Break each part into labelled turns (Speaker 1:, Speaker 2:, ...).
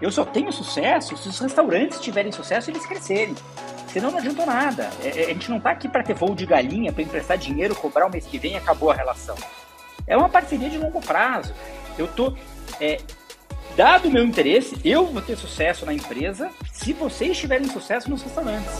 Speaker 1: Eu só tenho sucesso se os restaurantes tiverem sucesso e eles crescerem. Senão não adiantou nada. É, é, a gente não está aqui para ter voo de galinha, para emprestar dinheiro, cobrar o mês que vem e acabou a relação. É uma parceria de longo prazo. Eu tô, é, dado o meu interesse, eu vou ter sucesso na empresa se vocês tiverem sucesso nos restaurantes.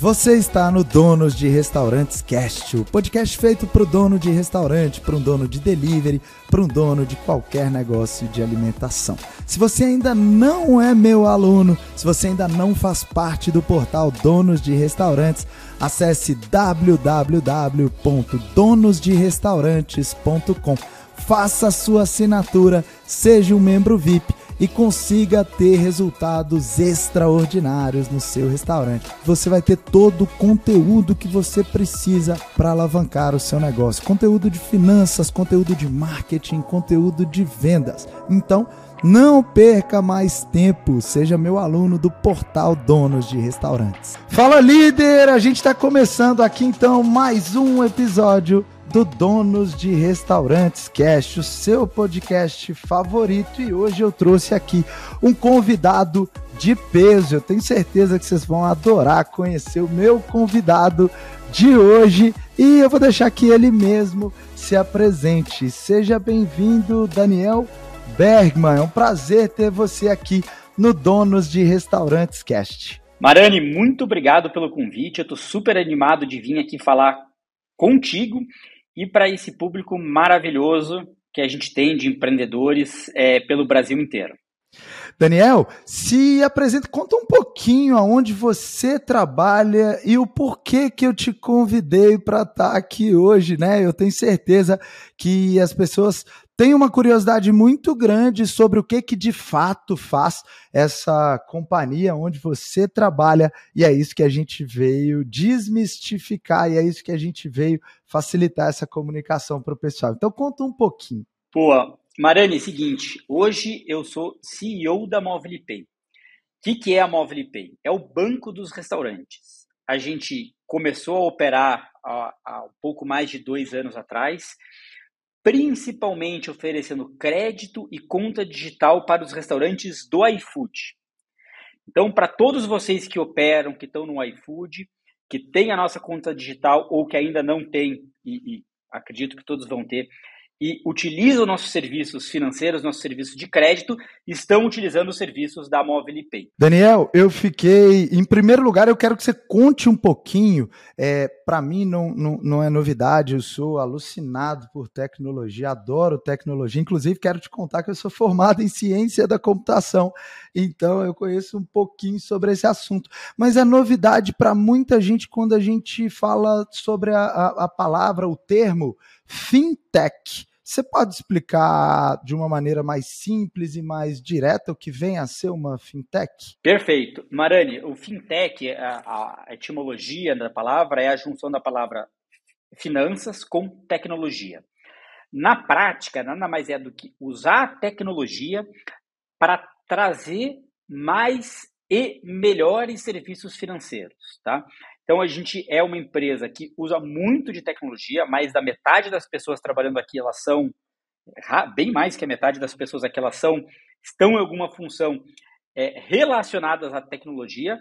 Speaker 2: Você está no Donos de Restaurantes Cast, o podcast feito para o dono de restaurante, para um dono de delivery, para um dono de qualquer negócio de alimentação. Se você ainda não é meu aluno, se você ainda não faz parte do portal Donos de Restaurantes, acesse www.donosderestaurantes.com. Faça sua assinatura, seja um membro VIP e consiga ter resultados extraordinários no seu restaurante. Você vai ter todo o conteúdo que você precisa para alavancar o seu negócio: conteúdo de finanças, conteúdo de marketing, conteúdo de vendas. Então, não perca mais tempo, seja meu aluno do portal Donos de Restaurantes. Fala líder, a gente está começando aqui então mais um episódio do Donos de Restaurantes Cast, o seu podcast favorito. E hoje eu trouxe aqui um convidado de peso. Eu tenho certeza que vocês vão adorar conhecer o meu convidado de hoje. E eu vou deixar que ele mesmo se apresente. Seja bem-vindo, Daniel Bergman. É um prazer ter você aqui no Donos de Restaurantes Cast.
Speaker 1: Marani, muito obrigado pelo convite. Eu estou super animado de vir aqui falar contigo e para esse público maravilhoso que a gente tem de empreendedores é, pelo Brasil inteiro.
Speaker 2: Daniel, se apresenta, conta um pouquinho aonde você trabalha e o porquê que eu te convidei para estar tá aqui hoje, né? Eu tenho certeza que as pessoas tem uma curiosidade muito grande sobre o que, que de fato faz essa companhia onde você trabalha, e é isso que a gente veio desmistificar, e é isso que a gente veio facilitar essa comunicação para o pessoal. Então, conta um pouquinho.
Speaker 1: Pô, Marane, seguinte, hoje eu sou CEO da Movilipay. O que, que é a Movilipay? É o banco dos restaurantes. A gente começou a operar há, há um pouco mais de dois anos atrás principalmente oferecendo crédito e conta digital para os restaurantes do iFood. Então, para todos vocês que operam, que estão no iFood, que têm a nossa conta digital ou que ainda não têm, e, e acredito que todos vão ter, e utilizam nossos serviços financeiros, nossos serviços de crédito, estão utilizando os serviços da Mobile Pay.
Speaker 2: Daniel, eu fiquei. Em primeiro lugar, eu quero que você conte um pouquinho. É, Para mim, não, não, não é novidade, eu sou alucinado por tecnologia, adoro tecnologia. Inclusive, quero te contar que eu sou formado em ciência da computação, então eu conheço um pouquinho sobre esse assunto. Mas é novidade para muita gente quando a gente fala sobre a, a, a palavra, o termo fintech. Você pode explicar de uma maneira mais simples e mais direta o que vem a ser uma fintech?
Speaker 1: Perfeito. Marani, o fintech, a, a etimologia da palavra é a junção da palavra finanças com tecnologia. Na prática, nada mais é do que usar a tecnologia para trazer mais e melhores serviços financeiros, tá? Então a gente é uma empresa que usa muito de tecnologia, mais da metade das pessoas trabalhando aqui elas são bem mais que a metade das pessoas aqui elas são estão em alguma função é, relacionadas à tecnologia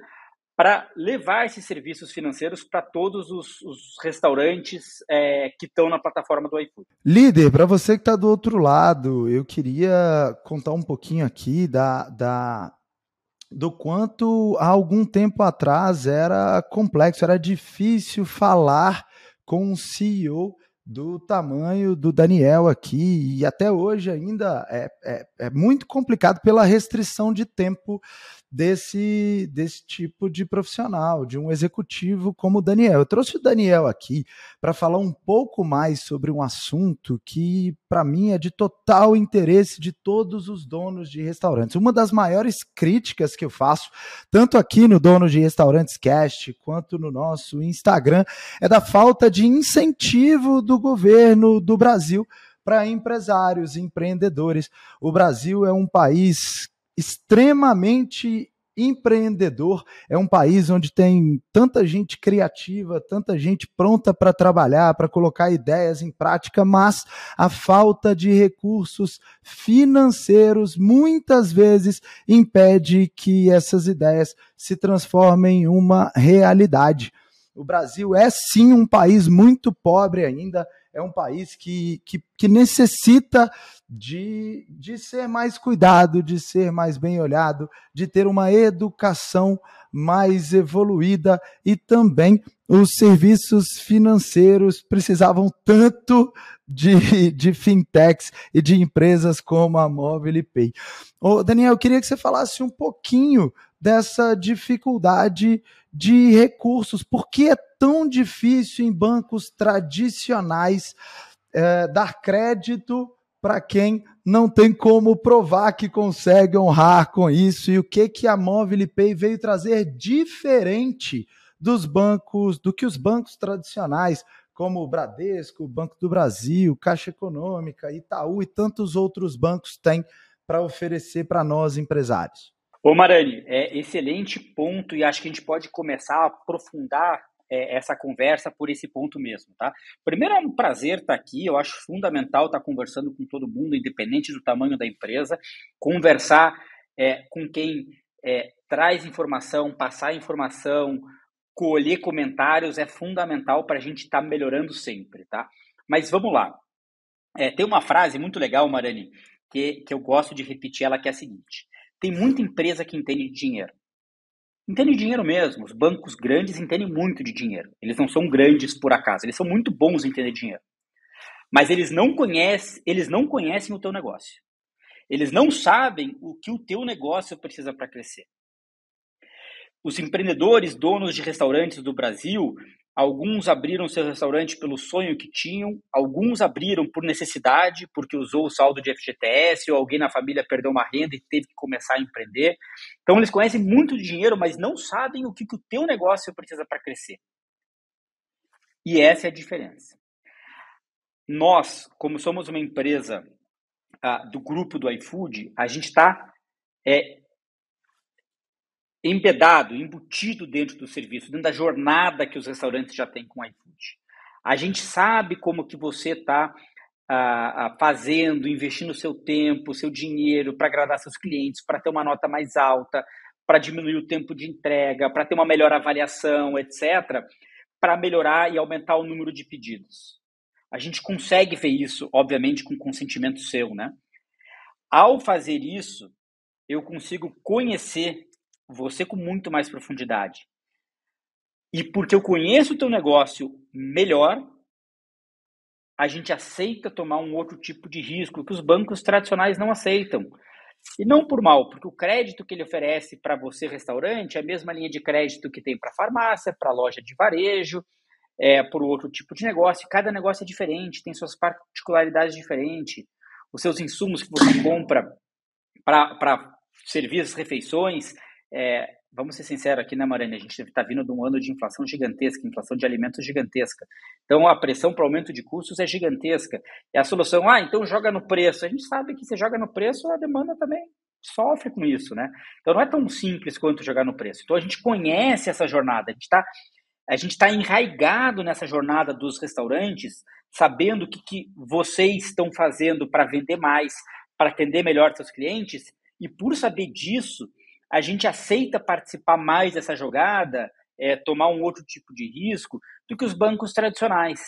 Speaker 1: para levar esses serviços financeiros para todos os, os restaurantes é, que estão na plataforma do iFood.
Speaker 2: Líder, para você que está do outro lado, eu queria contar um pouquinho aqui da, da do quanto há algum tempo atrás era complexo, era difícil falar com um CEO do tamanho do Daniel aqui, e até hoje ainda é, é, é muito complicado pela restrição de tempo desse, desse tipo de profissional, de um executivo como o Daniel. Eu trouxe o Daniel aqui para falar um pouco mais sobre um assunto que, para mim, é de total interesse de todos os donos de restaurantes. Uma das maiores críticas que eu faço, tanto aqui no Donos de Restaurantes Cast, quanto no nosso Instagram, é da falta de incentivo do governo do Brasil para empresários, empreendedores. O Brasil é um país extremamente empreendedor. É um país onde tem tanta gente criativa, tanta gente pronta para trabalhar, para colocar ideias em prática, mas a falta de recursos financeiros muitas vezes impede que essas ideias se transformem em uma realidade. O Brasil é sim um país muito pobre ainda, é um país que, que, que necessita de, de ser mais cuidado, de ser mais bem olhado, de ter uma educação mais evoluída e também os serviços financeiros precisavam tanto de, de fintechs e de empresas como a Mobile Pay. Ô, Daniel, eu queria que você falasse um pouquinho dessa dificuldade de recursos. Por que é tão difícil em bancos tradicionais é, dar crédito para quem não tem como provar que consegue honrar com isso e o que que a Mobile Pay veio trazer diferente dos bancos, do que os bancos tradicionais, como o Bradesco, o Banco do Brasil, Caixa Econômica, Itaú e tantos outros bancos têm para oferecer para nós empresários.
Speaker 1: Ô Marani, é excelente ponto e acho que a gente pode começar a aprofundar é, essa conversa por esse ponto mesmo, tá? Primeiro é um prazer estar aqui, eu acho fundamental estar conversando com todo mundo, independente do tamanho da empresa, conversar é, com quem é, traz informação, passar informação, colher comentários é fundamental para a gente estar melhorando sempre, tá? Mas vamos lá. É, tem uma frase muito legal, Marani, que, que eu gosto de repetir ela, que é a seguinte tem muita empresa que entende de dinheiro. Entende de dinheiro mesmo. Os bancos grandes entendem muito de dinheiro. Eles não são grandes por acaso. Eles são muito bons em entender dinheiro. Mas eles não conhecem, eles não conhecem o teu negócio. Eles não sabem o que o teu negócio precisa para crescer. Os empreendedores, donos de restaurantes do Brasil, Alguns abriram seu restaurante pelo sonho que tinham, alguns abriram por necessidade, porque usou o saldo de FGTS, ou alguém na família perdeu uma renda e teve que começar a empreender. Então eles conhecem muito de dinheiro, mas não sabem o que, que o teu negócio precisa para crescer. E essa é a diferença. Nós, como somos uma empresa uh, do grupo do iFood, a gente está é, embedado, embutido dentro do serviço, dentro da jornada que os restaurantes já têm com o iFood. A gente sabe como que você está ah, ah, fazendo, investindo seu tempo, seu dinheiro para agradar seus clientes, para ter uma nota mais alta, para diminuir o tempo de entrega, para ter uma melhor avaliação, etc., para melhorar e aumentar o número de pedidos. A gente consegue ver isso, obviamente, com consentimento seu, né? Ao fazer isso, eu consigo conhecer você com muito mais profundidade. E porque eu conheço o teu negócio melhor, a gente aceita tomar um outro tipo de risco que os bancos tradicionais não aceitam. E não por mal, porque o crédito que ele oferece para você, restaurante, é a mesma linha de crédito que tem para farmácia, para loja de varejo, é, por outro tipo de negócio. Cada negócio é diferente, tem suas particularidades diferentes. Os seus insumos que você compra para servir as refeições é, vamos ser sinceros aqui, né, Marane? A gente está vindo de um ano de inflação gigantesca, inflação de alimentos gigantesca. Então, a pressão para aumento de custos é gigantesca. E a solução, ah, então joga no preço. A gente sabe que se joga no preço, a demanda também sofre com isso, né? Então, não é tão simples quanto jogar no preço. Então, a gente conhece essa jornada, a gente está a gente está enraigado nessa jornada dos restaurantes, sabendo o que, que vocês estão fazendo para vender mais, para atender melhor seus clientes, e por saber disso, a gente aceita participar mais dessa jogada, é, tomar um outro tipo de risco do que os bancos tradicionais.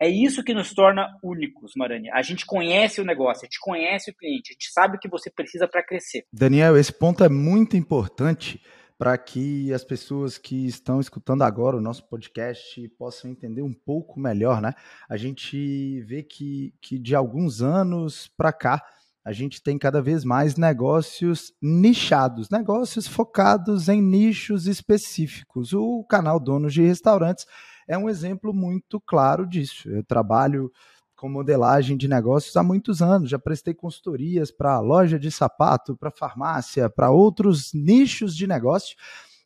Speaker 1: É isso que nos torna únicos, Marani. A gente conhece o negócio, a gente conhece o cliente, a gente sabe o que você precisa para crescer.
Speaker 2: Daniel, esse ponto é muito importante para que as pessoas que estão escutando agora o nosso podcast possam entender um pouco melhor, né? A gente vê que, que de alguns anos para cá, a gente tem cada vez mais negócios nichados, negócios focados em nichos específicos. O canal Donos de Restaurantes é um exemplo muito claro disso. Eu trabalho com modelagem de negócios há muitos anos, já prestei consultorias para loja de sapato, para farmácia, para outros nichos de negócio,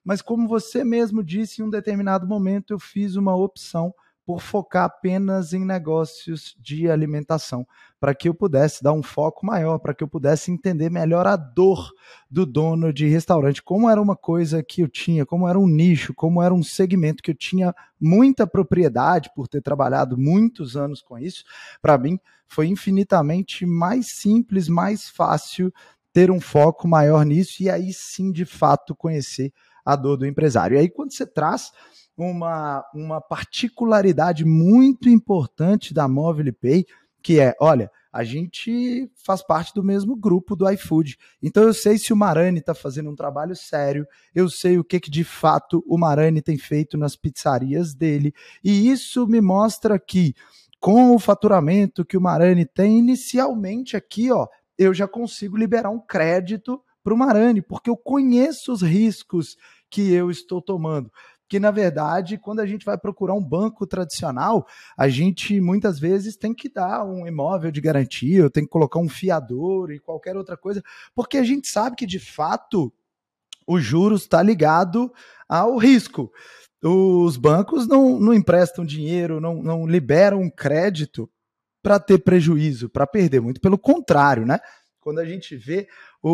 Speaker 2: mas como você mesmo disse, em um determinado momento eu fiz uma opção por focar apenas em negócios de alimentação, para que eu pudesse dar um foco maior, para que eu pudesse entender melhor a dor do dono de restaurante, como era uma coisa que eu tinha, como era um nicho, como era um segmento que eu tinha muita propriedade por ter trabalhado muitos anos com isso. Para mim, foi infinitamente mais simples, mais fácil ter um foco maior nisso e aí sim, de fato, conhecer a dor do empresário. E aí, quando você traz uma, uma particularidade muito importante da Mobile Pay, que é, olha, a gente faz parte do mesmo grupo do iFood. Então eu sei se o Marani está fazendo um trabalho sério, eu sei o que, que de fato o Marani tem feito nas pizzarias dele, e isso me mostra que com o faturamento que o Marani tem inicialmente aqui, ó, eu já consigo liberar um crédito para o Marani, porque eu conheço os riscos que eu estou tomando que na verdade, quando a gente vai procurar um banco tradicional, a gente muitas vezes tem que dar um imóvel de garantia, tem que colocar um fiador e qualquer outra coisa, porque a gente sabe que de fato o juros está ligado ao risco. Os bancos não, não emprestam dinheiro, não, não liberam crédito para ter prejuízo, para perder, muito pelo contrário, né? Quando a gente vê o,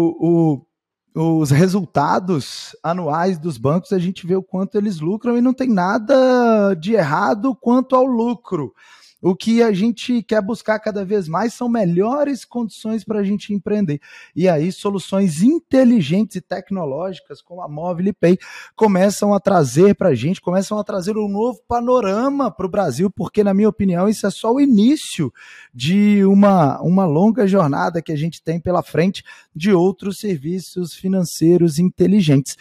Speaker 2: o os resultados anuais dos bancos, a gente vê o quanto eles lucram e não tem nada de errado quanto ao lucro. O que a gente quer buscar cada vez mais são melhores condições para a gente empreender. E aí, soluções inteligentes e tecnológicas, como a Mobile Pay, começam a trazer para a gente, começam a trazer um novo panorama para o Brasil, porque, na minha opinião, isso é só o início de uma, uma longa jornada que a gente tem pela frente de outros serviços financeiros inteligentes.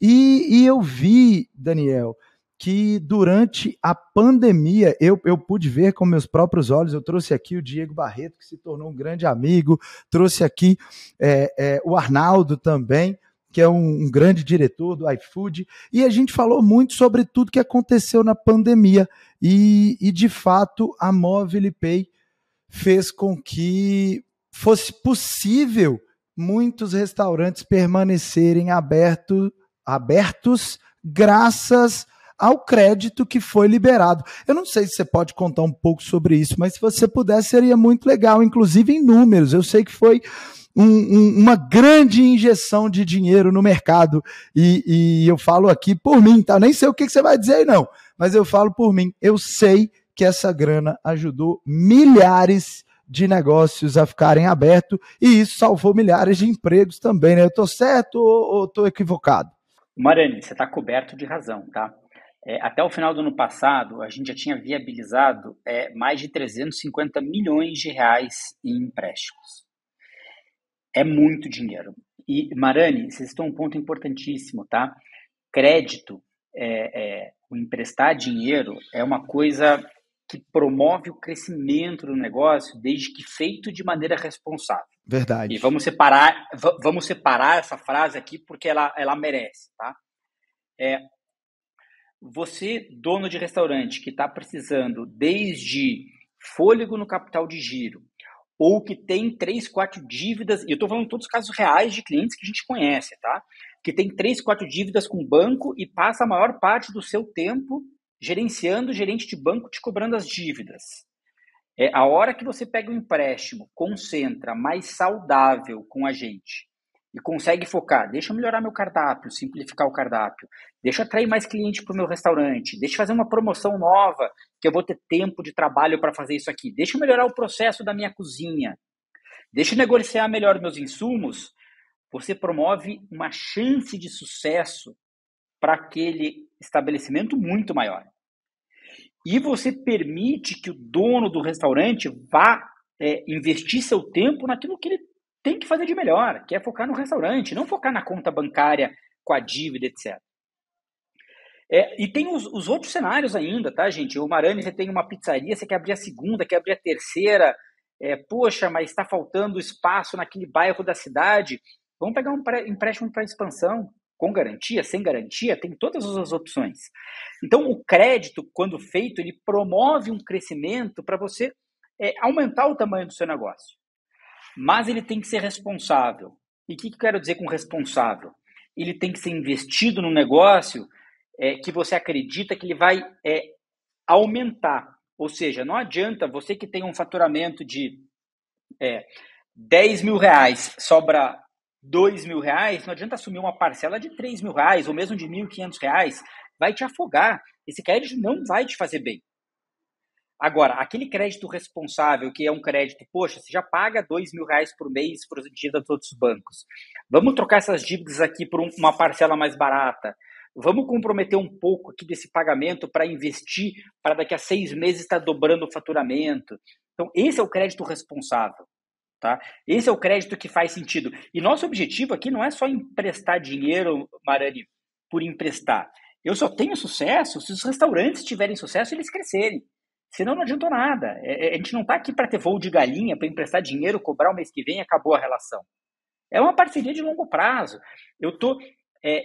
Speaker 2: E, e eu vi, Daniel, que durante a pandemia eu, eu pude ver com meus próprios olhos. Eu trouxe aqui o Diego Barreto, que se tornou um grande amigo, trouxe aqui é, é, o Arnaldo também, que é um, um, grande diretor do iFood, e a gente falou muito sobre tudo que aconteceu na pandemia. E, e de fato, a Mobile Pay fez com que fosse possível muitos restaurantes permanecerem aberto, abertos graças ao crédito que foi liberado. Eu não sei se você pode contar um pouco sobre isso, mas se você puder, seria muito legal, inclusive em números. Eu sei que foi um, um, uma grande injeção de dinheiro no mercado, e, e, eu falo aqui por mim, tá? Nem sei o que, você vai dizer aí, não, mas eu falo por mim. Eu sei que essa grana ajudou milhares de negócios a ficarem abertos e isso salvou milhares de empregos também, né? Eu estou certo ou estou equivocado?
Speaker 1: Marani, você está coberto de razão, tá? É, até o final do ano passado, a gente já tinha viabilizado é, mais de 350 milhões de reais em empréstimos. É muito dinheiro. E, Marani, vocês estão um ponto importantíssimo, tá? Crédito, é, é, o emprestar dinheiro é uma coisa que promove o crescimento do negócio desde que feito de maneira responsável.
Speaker 2: Verdade.
Speaker 1: E vamos separar, vamos separar essa frase aqui porque ela, ela merece, tá? É, você, dono de restaurante, que está precisando desde fôlego no capital de giro, ou que tem três, quatro dívidas, e eu estou falando todos os casos reais de clientes que a gente conhece, tá? Que tem três, quatro dívidas com o banco e passa a maior parte do seu tempo gerenciando o gerente de banco te cobrando as dívidas. É a hora que você pega o um empréstimo, concentra mais saudável com a gente e consegue focar, deixa eu melhorar meu cardápio, simplificar o cardápio, deixa eu atrair mais cliente para o meu restaurante, deixa eu fazer uma promoção nova, que eu vou ter tempo de trabalho para fazer isso aqui, deixa eu melhorar o processo da minha cozinha, deixa eu negociar melhor meus insumos, você promove uma chance de sucesso para aquele estabelecimento muito maior. E você permite que o dono do restaurante vá é, investir seu tempo naquilo que ele tem que fazer de melhor, que é focar no restaurante, não focar na conta bancária com a dívida, etc. É, e tem os, os, outros cenários ainda, tá, gente? O Marani, você tem uma pizzaria, você quer abrir a segunda, quer abrir a terceira. É, poxa, mas está faltando espaço naquele bairro da cidade. Vamos pegar um empréstimo para expansão, com garantia, sem garantia, tem todas as opções. Então, o crédito, quando feito, ele promove um crescimento para você é, aumentar o tamanho do seu negócio mas ele tem que ser responsável. E o que, que eu quero dizer com responsável? Ele tem que ser investido no negócio é, que você acredita que ele vai é, aumentar. Ou seja, não adianta você que tem um faturamento de é, 10 mil reais, sobra 2 mil reais, não adianta assumir uma parcela de 3 mil reais ou mesmo de 1.500 reais, vai te afogar. Esse crédito não vai te fazer bem. Agora, aquele crédito responsável, que é um crédito, poxa, você já paga dois mil reais por mês por dívidas dos outros bancos. Vamos trocar essas dívidas aqui por uma parcela mais barata. Vamos comprometer um pouco aqui desse pagamento para investir, para daqui a seis meses estar tá dobrando o faturamento. Então, esse é o crédito responsável. Tá? Esse é o crédito que faz sentido. E nosso objetivo aqui não é só emprestar dinheiro, Marani, por emprestar. Eu só tenho sucesso se os restaurantes tiverem sucesso e eles crescerem. Senão não adiantou nada. É, é, a gente não está aqui para ter voo de galinha, para emprestar dinheiro, cobrar o mês que vem e acabou a relação. É uma parceria de longo prazo. Eu estou. É,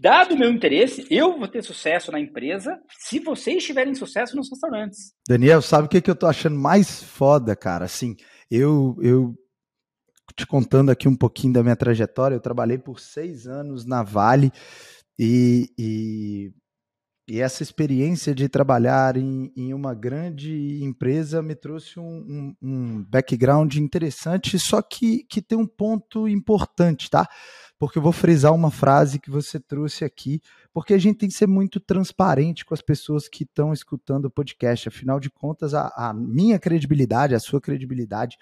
Speaker 1: dado o meu interesse, eu vou ter sucesso na empresa se vocês tiverem sucesso nos restaurantes.
Speaker 2: Daniel, sabe o que, que eu estou achando mais foda, cara? Assim, eu, eu te contando aqui um pouquinho da minha trajetória, eu trabalhei por seis anos na Vale e, e e essa experiência de trabalhar em, em uma grande empresa me trouxe um, um, um, background interessante, só que, que tem um ponto importante, tá? Porque eu vou frisar uma frase que você trouxe aqui, porque a gente tem que ser muito transparente com as pessoas que estão escutando o podcast. Afinal de contas, a, a minha credibilidade, a sua credibilidade,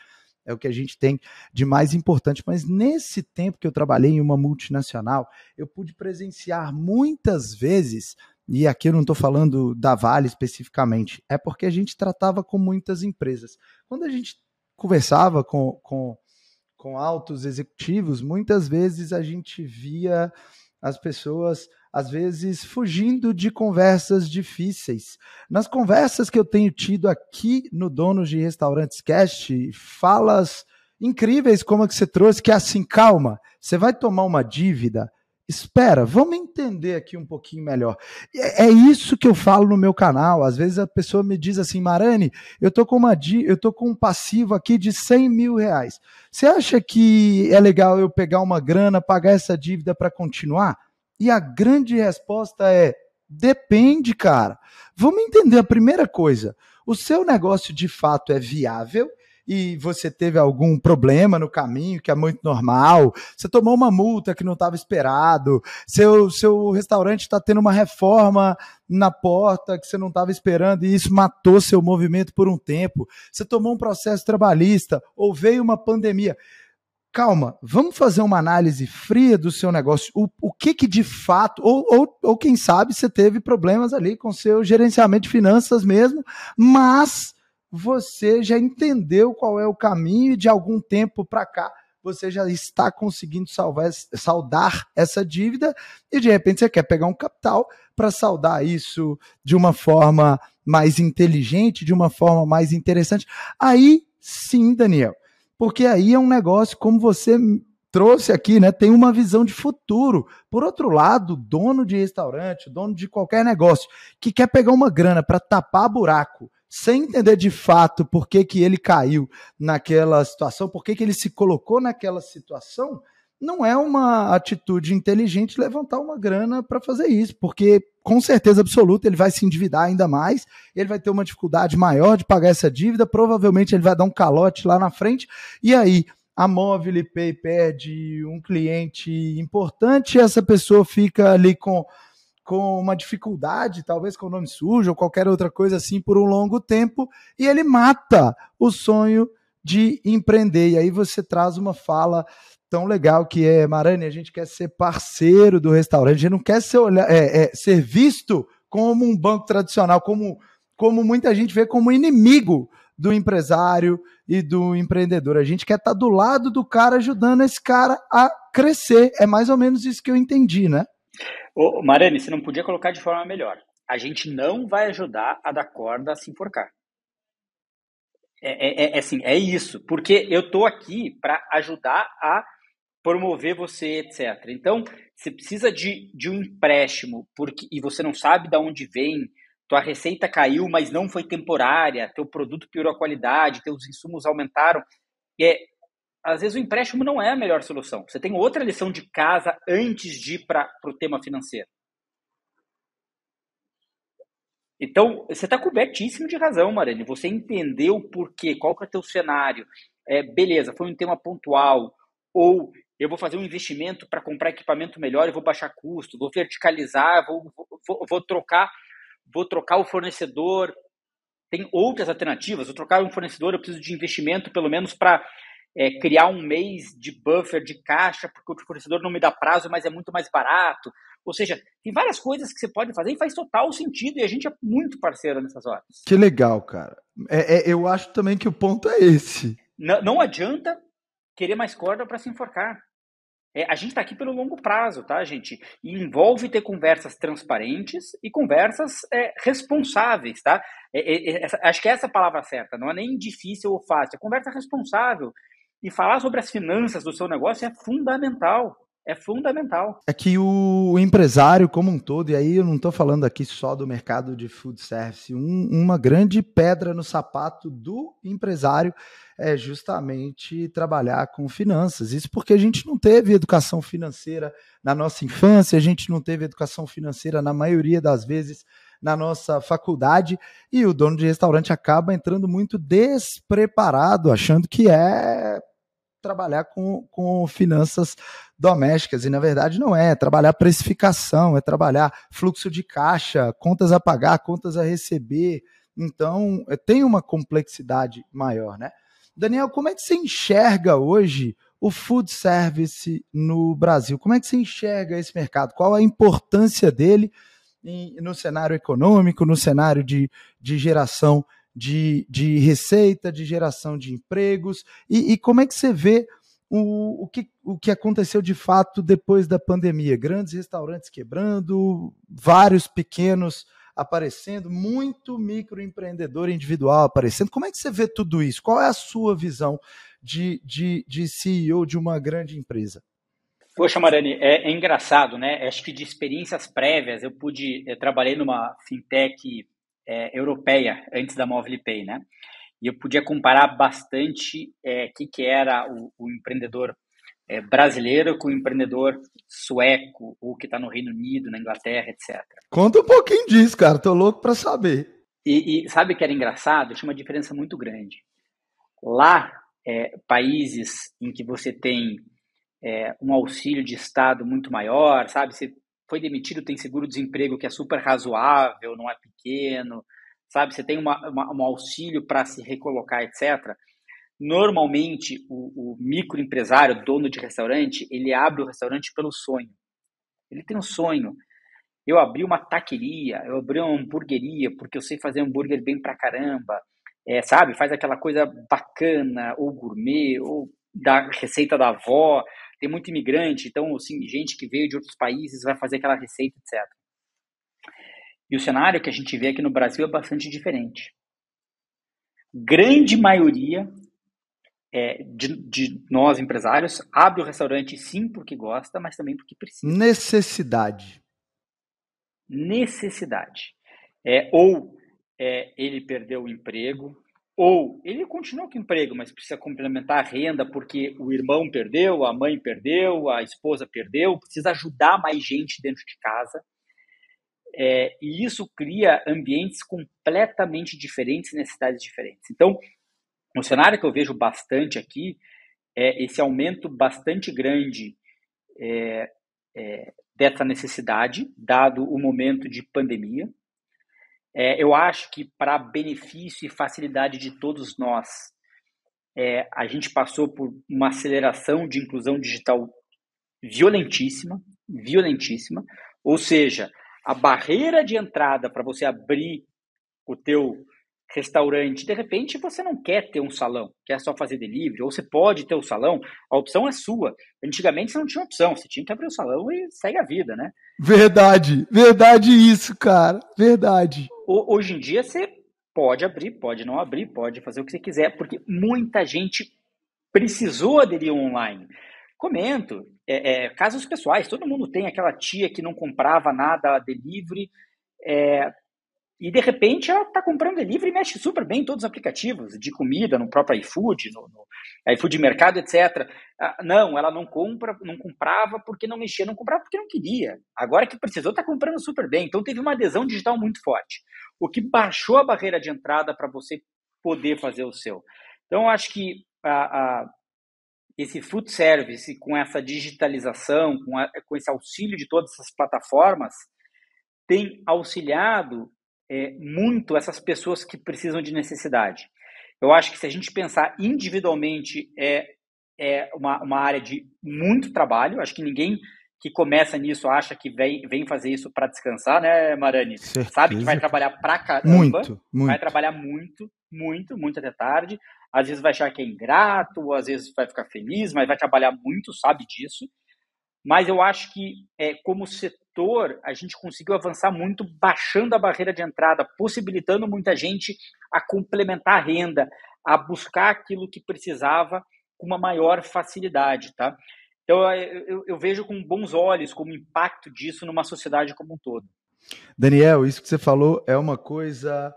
Speaker 2: é o que a gente tem de mais importante. Mas nesse tempo que eu trabalhei em uma multinacional, eu pude presenciar muitas vezes e aqui eu não estou falando da Vale especificamente, é porque a gente tratava com muitas empresas. Quando a gente conversava com, com, com altos executivos, muitas vezes a gente via as pessoas, às vezes, fugindo de conversas difíceis. Nas conversas que eu tenho tido aqui no Donos de Restaurantes Cast, falas incríveis como a que você trouxe, que é assim, calma, você vai tomar uma dívida, espera, vamos entender aqui um pouquinho melhor. É, é, isso que eu falo no meu canal. Às vezes a pessoa me diz assim, Marani, eu tô com uma eu tô com um passivo aqui de 100 mil reais. Você acha que é legal eu pegar uma grana, pagar essa dívida para continuar? E a grande resposta é depende, cara. Vamos entender a primeira coisa. O seu negócio de fato é viável e você teve algum problema no caminho, que é muito normal, você tomou uma multa que não estava esperado, seu, seu restaurante está tendo uma reforma na porta que você não estava esperando e isso matou seu movimento por um tempo, você tomou um processo trabalhista ou veio uma pandemia? Calma, vamos fazer uma análise fria do seu negócio. O, o que que de fato, ou, ou, ou quem sabe você teve problemas ali com seu gerenciamento de finanças mesmo, mas você já entendeu qual é o caminho e de algum tempo para cá você já está conseguindo salvar, saldar essa dívida e de repente você quer pegar um capital para saldar isso de uma forma mais inteligente, de uma forma mais interessante. Aí sim, Daniel, porque aí é um negócio como você trouxe aqui, né? Tem uma visão de futuro. Por outro lado, dono de restaurante, dono de qualquer negócio que quer pegar uma grana para tapar buraco sem entender de fato por que, que ele caiu naquela situação, por que, que ele se colocou naquela situação, não é uma atitude inteligente levantar uma grana para fazer isso, porque com certeza absoluta ele vai se endividar ainda mais, ele vai ter uma dificuldade maior de pagar essa dívida, provavelmente ele vai dar um calote lá na frente, e aí a Mobile Pay perde um cliente importante, essa pessoa fica ali com com uma dificuldade, talvez com o nome sujo ou qualquer outra coisa assim, por um longo tempo, e ele mata o sonho de empreender. E aí você traz uma fala tão legal que é, Marane, a gente quer ser parceiro do restaurante, a gente não quer ser, é, é, ser visto como um banco tradicional, como, como muita gente vê como inimigo do empresário e do empreendedor. A gente quer estar do lado do cara, ajudando esse cara a crescer. É mais ou menos isso que eu entendi, né?
Speaker 1: Ô, você não podia colocar de forma melhor. A gente não vai ajudar a dar corda a se enforcar. É, é, é assim, é isso. Porque eu tô aqui para ajudar a promover você, etc. Então, você precisa de, de um empréstimo porque e você não sabe de onde vem, tua receita caiu, mas não foi temporária, teu produto piorou a qualidade, teus insumos aumentaram. É, às vezes o empréstimo não é a melhor solução. Você tem outra lição de casa antes de ir para o tema financeiro. Então, você está cobertíssimo de razão, Marane. Você entendeu o porquê, qual que é o teu cenário. É, beleza, foi um tema pontual, ou eu vou fazer um investimento para comprar equipamento melhor e vou baixar custo, vou verticalizar, vou, vou, vou, trocar vou trocar o fornecedor. Tem outras alternativas. Vou trocar um fornecedor, eu preciso de investimento pelo menos para é, criar um mês de buffer de caixa, porque o fornecedor não me dá prazo, mas é muito mais barato. Ou seja, tem várias coisas que você pode fazer e faz total sentido e a gente é muito parceiro nessas horas.
Speaker 2: Que legal, cara. É, é, eu acho também que o ponto é esse.
Speaker 1: Não, não adianta querer mais corda para se enforcar. É, a gente está aqui pelo longo prazo, tá, gente? E envolve ter conversas transparentes e conversas é, responsáveis, tá? É, é, é acho que é essa a palavra certa, não é nem difícil ou fácil, é conversa responsável. E falar sobre as finanças do seu negócio é fundamental. É fundamental.
Speaker 2: É que o empresário como um todo, e aí eu não estou falando aqui só do mercado de food service, um, uma grande pedra no sapato do empresário é justamente trabalhar com finanças. Isso porque a gente não teve educação financeira na nossa infância, a gente não teve educação financeira na maioria das vezes na nossa faculdade e o dono de restaurante acaba entrando muito despreparado, achando que é trabalhar com, com finanças domésticas, e na verdade não é, é trabalhar precificação, é trabalhar fluxo de caixa, contas a pagar, contas a receber, então é, tem uma complexidade maior, né? Daniel, como é que você enxerga hoje o food service no Brasil? Como é que você enxerga esse mercado? Qual a importância dele no cenário econômico, no cenário de, de geração de, de receita, de geração de empregos? E, e como é que você vê o, o, que, o que aconteceu de fato depois da pandemia? Grandes restaurantes quebrando, vários pequenos aparecendo, muito microempreendedor individual aparecendo. Como é que você vê tudo isso? Qual é a sua visão de, de, de CEO de uma grande empresa?
Speaker 1: Poxa, Marani, é, é, engraçado, né? Acho que de experiências prévias, eu pude, eu trabalhei numa fintech é, europeia antes da Pay, né? E eu podia comparar bastante o é, que, que era o, o empreendedor é, brasileiro com o empreendedor sueco ou que está no Reino Unido, na Inglaterra, etc.
Speaker 2: Conta um pouquinho disso, cara. Tô louco para saber.
Speaker 1: E, e, sabe que era engraçado? Tinha uma diferença muito grande. Lá, é, países em que você tem é, um auxílio de Estado muito maior, sabe? Você foi demitido, tem seguro-desemprego que é super razoável, não é pequeno, sabe? Você tem uma, uma, um auxílio para se recolocar, etc. Normalmente, o, o microempresário, dono de restaurante, ele abre o restaurante pelo sonho. Ele tem um sonho. Eu abri uma taqueria, eu abri uma hamburgueria, porque eu sei fazer hambúrguer bem pra caramba. É, sabe? Faz aquela coisa bacana, ou gourmet, ou da receita da avó. Tem muito imigrante, então, assim, gente que veio de outros países vai fazer aquela receita, etc. E o cenário que a gente vê aqui no Brasil é bastante diferente. Grande maioria é, de, de, nós empresários abre o restaurante sim porque gosta, mas também porque precisa.
Speaker 2: Necessidade.
Speaker 1: Necessidade. É, ou é, ele perdeu o emprego, ou ele continua com emprego, mas precisa complementar a renda porque o irmão perdeu, a mãe perdeu, a esposa perdeu, precisa ajudar mais gente dentro de casa. É, e isso cria ambientes completamente diferentes, necessidades diferentes. Então, o cenário que eu vejo bastante aqui é esse aumento bastante grande é, é, dessa necessidade, dado o momento de pandemia. É, eu acho que, para benefício e facilidade de todos nós, é, a gente passou por uma aceleração de inclusão digital violentíssima, violentíssima, ou seja, a barreira de entrada para você abrir o teu restaurante, de repente você não quer ter um salão, quer só fazer delivery, ou você pode ter o um salão, a opção é sua. Antigamente você não tinha opção, você tinha que abrir o salão e segue a vida, né?
Speaker 2: Verdade, verdade isso, cara, verdade.
Speaker 1: Hoje em dia você pode abrir, pode não abrir, pode fazer o que você quiser, porque muita gente precisou aderir online. Comento, é, é, casos pessoais, todo mundo tem aquela tia que não comprava nada delivery, é, e de repente ela está comprando delivery e mexe super bem em todos os aplicativos de comida, no próprio iFood, no, no iFood Mercado, etc. Ah, não, ela não compra, não comprava porque não mexia, não comprava porque não queria. Agora que precisou, está comprando super bem. Então teve uma adesão digital muito forte. o que baixou a barreira de entrada para você poder fazer o seu. Então, acho que a, a, esse food service, com essa digitalização, com, a, com esse auxílio de todas essas plataformas, tem auxiliado é, muito essas pessoas que precisam de necessidade. Eu acho que se a gente pensar individualmente, é, é uma, uma área de muito trabalho. Acho que ninguém que começa nisso acha que vem, vem fazer isso para descansar, né, Marani? Certeza. Sabe que vai trabalhar pra caramba.
Speaker 2: Muito, muito.
Speaker 1: Vai trabalhar muito, muito, muito até tarde. Às vezes vai achar que é ingrato, às vezes vai ficar feliz, mas vai trabalhar muito, sabe disso. Mas eu acho que, é, como setor, a gente conseguiu avançar muito, baixando a barreira de entrada, possibilitando muita gente a complementar a renda, a buscar aquilo que precisava com uma maior facilidade, tá? Então, eu, eu, vejo com bons olhos como impacto disso numa sociedade como um todo.
Speaker 2: Daniel, isso que você falou é uma coisa,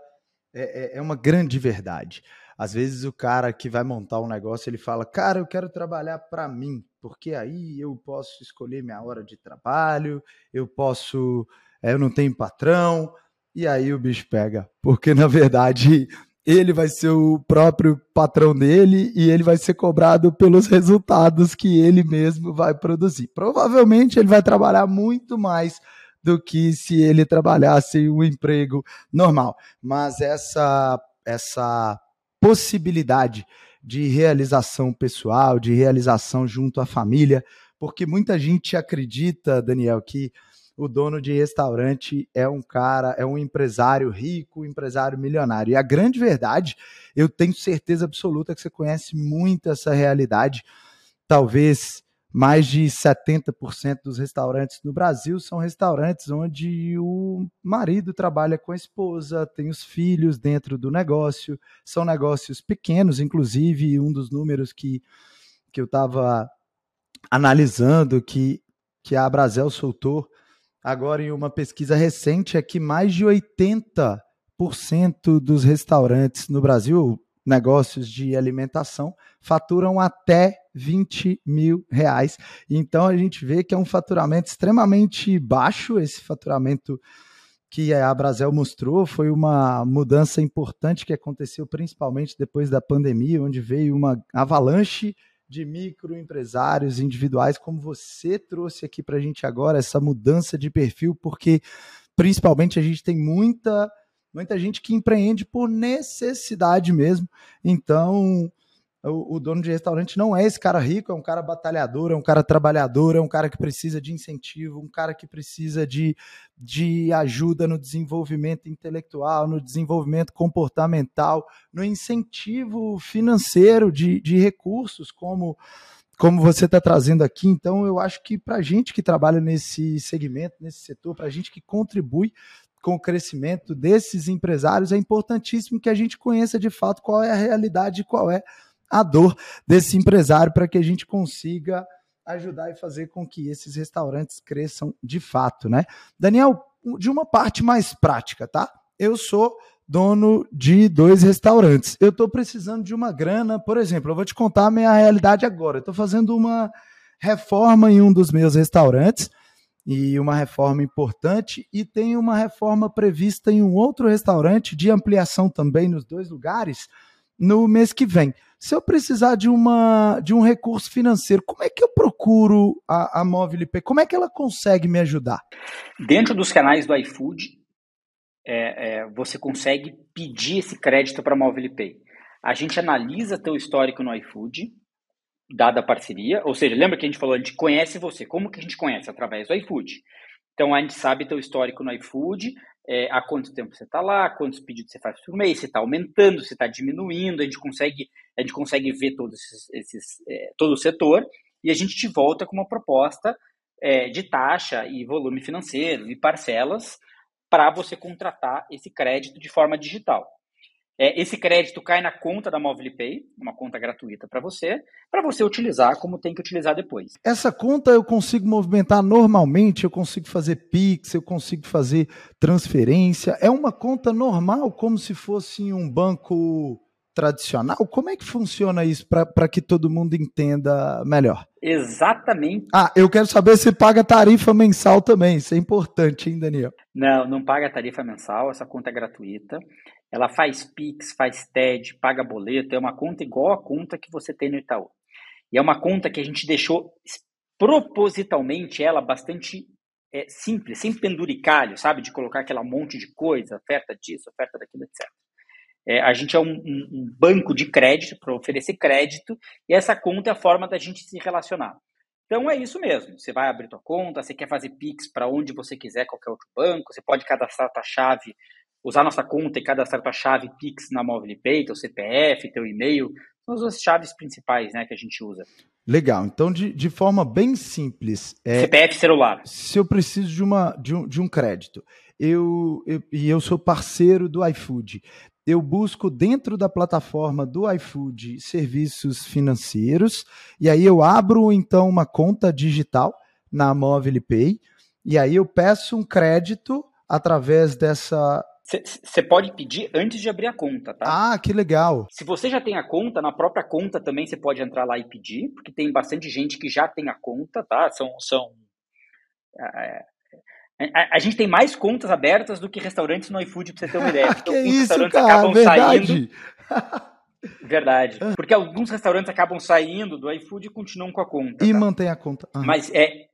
Speaker 2: é, é, é uma grande verdade. Às vezes o cara que vai montar um negócio, ele fala, cara, eu quero trabalhar para mim, porque aí eu posso escolher minha hora de trabalho, eu posso, é, eu não tenho patrão, e aí o bicho pega, porque na verdade ele vai ser o próprio patrão dele e ele vai ser cobrado pelos resultados que ele mesmo vai produzir. Provavelmente ele vai trabalhar muito mais do que se ele trabalhasse um emprego normal, mas essa essa possibilidade de realização pessoal, de realização junto à família, porque muita gente acredita, Daniel, que o dono de restaurante é um cara, é um empresário rico, empresário milionário. E a grande verdade, eu tenho certeza absoluta que você conhece muito essa realidade. Talvez mais de 70% dos restaurantes no Brasil são restaurantes onde o marido trabalha com a esposa, tem os filhos dentro do negócio, são negócios pequenos, inclusive um dos números que, que eu estava analisando que, que a Brasel soltou agora em uma pesquisa recente é que mais de 80% dos restaurantes no Brasil, negócios de alimentação, faturam até 20 mil reais. Então a gente vê que é um faturamento extremamente baixo, esse faturamento que a Brasel mostrou foi uma mudança importante que aconteceu principalmente depois da pandemia, onde veio uma avalanche de microempresários individuais, como você trouxe aqui para a gente agora, essa mudança de perfil, porque principalmente a gente tem muita, muita gente que empreende por necessidade mesmo. Então, o, o, dono de restaurante não é esse cara rico, é um cara batalhador, é um cara trabalhador, é um cara que precisa de incentivo, um cara que precisa de, de ajuda no desenvolvimento intelectual, no desenvolvimento comportamental, no incentivo financeiro de, de recursos, como, como você está trazendo aqui. Então, eu acho que para a gente que trabalha nesse segmento, nesse setor, para a gente que contribui com o crescimento desses empresários, é importantíssimo que a gente conheça de fato qual é a realidade e qual é a dor desse empresário para que a gente consiga ajudar e fazer com que esses restaurantes cresçam de fato, né? Daniel, de uma parte mais prática, tá? Eu sou dono de dois restaurantes. Eu estou precisando de uma grana, por exemplo, eu vou te contar a minha realidade agora. Eu estou fazendo uma reforma em um dos meus restaurantes e uma reforma importante e tem uma reforma prevista em um outro restaurante de ampliação também nos dois lugares no mês que vem. Se eu precisar de, uma, de um recurso financeiro, como é que eu procuro a, a Móvel Pay? Como é que ela consegue me ajudar?
Speaker 1: Dentro dos canais do iFood, é, é, você consegue pedir esse crédito para a Móvel Pay. A gente analisa teu histórico no iFood, dada a parceria, ou seja, lembra que a gente falou, a gente conhece você. Como que a gente conhece? Através do iFood. Então a gente sabe teu histórico no iFood, é, há quanto tempo você está lá, quantos pedidos você faz por mês, se está aumentando, se está diminuindo, a gente consegue, a gente consegue ver todos esses, esses é, todo o setor e a gente te volta com uma proposta é, de taxa e volume financeiro e parcelas para você contratar esse crédito de forma digital. É, esse crédito cai na conta da MobilePay, uma conta gratuita para você, para você utilizar como tem que utilizar depois.
Speaker 2: Essa conta eu consigo movimentar normalmente, eu consigo fazer Pix, eu consigo fazer transferência. É uma conta normal, como se fosse um banco tradicional? Como é que funciona isso para que todo mundo entenda melhor?
Speaker 1: Exatamente.
Speaker 2: Ah, eu quero saber se paga tarifa mensal também. Isso é importante, hein, Daniel?
Speaker 1: Não, não paga tarifa mensal. Essa conta é gratuita. Ela faz Pix, faz TED, paga boleto. É uma conta igual a conta que você tem no Itaú. E é uma conta que a gente deixou propositalmente ela bastante é, simples, sem penduricalho, sabe? De colocar aquela monte de coisa, oferta disso, oferta daquilo, etc. É, a gente é um, um, um banco de crédito para oferecer crédito e essa conta é a forma da gente se relacionar. Então é isso mesmo. Você vai abrir tua conta, você quer fazer Pix para onde você quiser, qualquer outro banco, você pode cadastrar tua chave, usar nossa conta e cadastrar tua chave Pix na Mobile Pay, teu CPF, teu e-mail. São as duas chaves principais né, que a gente usa.
Speaker 2: Legal. Então, de, de forma bem simples.
Speaker 1: É, CPF celular.
Speaker 2: Se eu preciso de, uma, de, um, de um crédito eu, eu, e eu sou parceiro do iFood, eu busco dentro da plataforma do iFood serviços financeiros, e aí eu abro então uma conta digital na Mobile Pay, e aí eu peço um crédito através dessa
Speaker 1: você pode pedir antes de abrir a conta, tá?
Speaker 2: Ah, que legal.
Speaker 1: Se você já tem a conta, na própria conta também você pode entrar lá e pedir, porque tem bastante gente que já tem a conta, tá? São. são é, a, a, gente tem mais contas abertas do que restaurantes no iFood, pra você ter uma ideia.
Speaker 2: Então, que isso, restaurantes cara, acabam verdade. saindo.
Speaker 1: Verdade. Porque alguns restaurantes acabam saindo do iFood e continuam com a conta.
Speaker 2: E tá? mantém a conta.
Speaker 1: Uhum. Mas é,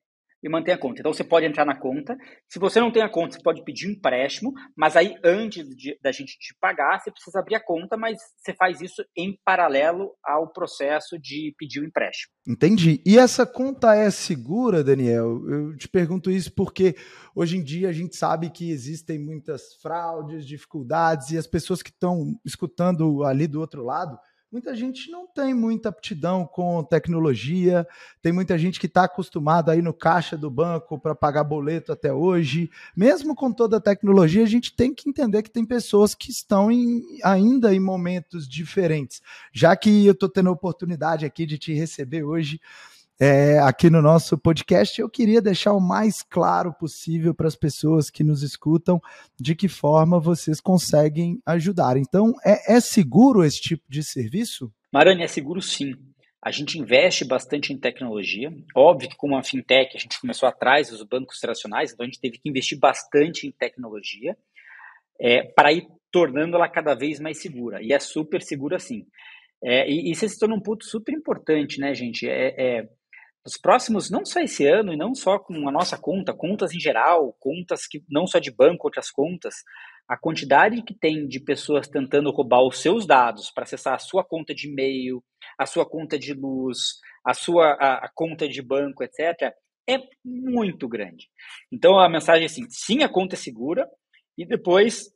Speaker 1: e manter a conta. Então você pode entrar na conta. Se você não tem a conta, você pode pedir um empréstimo, mas aí antes de, da gente te pagar, você precisa abrir a conta, mas você faz isso em paralelo ao processo de pedir o empréstimo.
Speaker 2: Entendi. E essa conta é segura, Daniel? Eu te pergunto isso porque hoje em dia a gente sabe que existem muitas fraudes, dificuldades e as pessoas que estão escutando ali do outro lado muita gente não tem muita aptidão com tecnologia, tem muita gente que está acostumada aí no caixa do banco para pagar boleto até hoje. Mesmo com toda a tecnologia, a gente tem que entender que tem pessoas que estão em, ainda em momentos diferentes. Já que eu estou tendo a oportunidade aqui de te receber hoje, é, aqui no nosso podcast, eu queria deixar o mais claro possível para as pessoas que nos escutam de que forma vocês conseguem ajudar. Então, é, é seguro esse tipo de serviço?
Speaker 1: Marani, é seguro sim. A gente investe bastante em tecnologia. Óbvio que, como uma fintech, a gente começou atrás dos bancos tradicionais, então a gente teve que investir bastante em tecnologia é, para ir tornando ela cada vez mais segura. E é super segura sim. É, e, e isso se torna um ponto super importante, né, gente? É, é, nos próximos, não só esse ano e não só com a nossa conta, contas em geral, contas que não só de banco, outras contas, a quantidade que tem de pessoas tentando roubar os seus dados para acessar a sua conta de e-mail, a sua conta de luz, a sua a, a conta de banco, etc., é muito grande. Então a mensagem é assim: sim, a conta é segura, e depois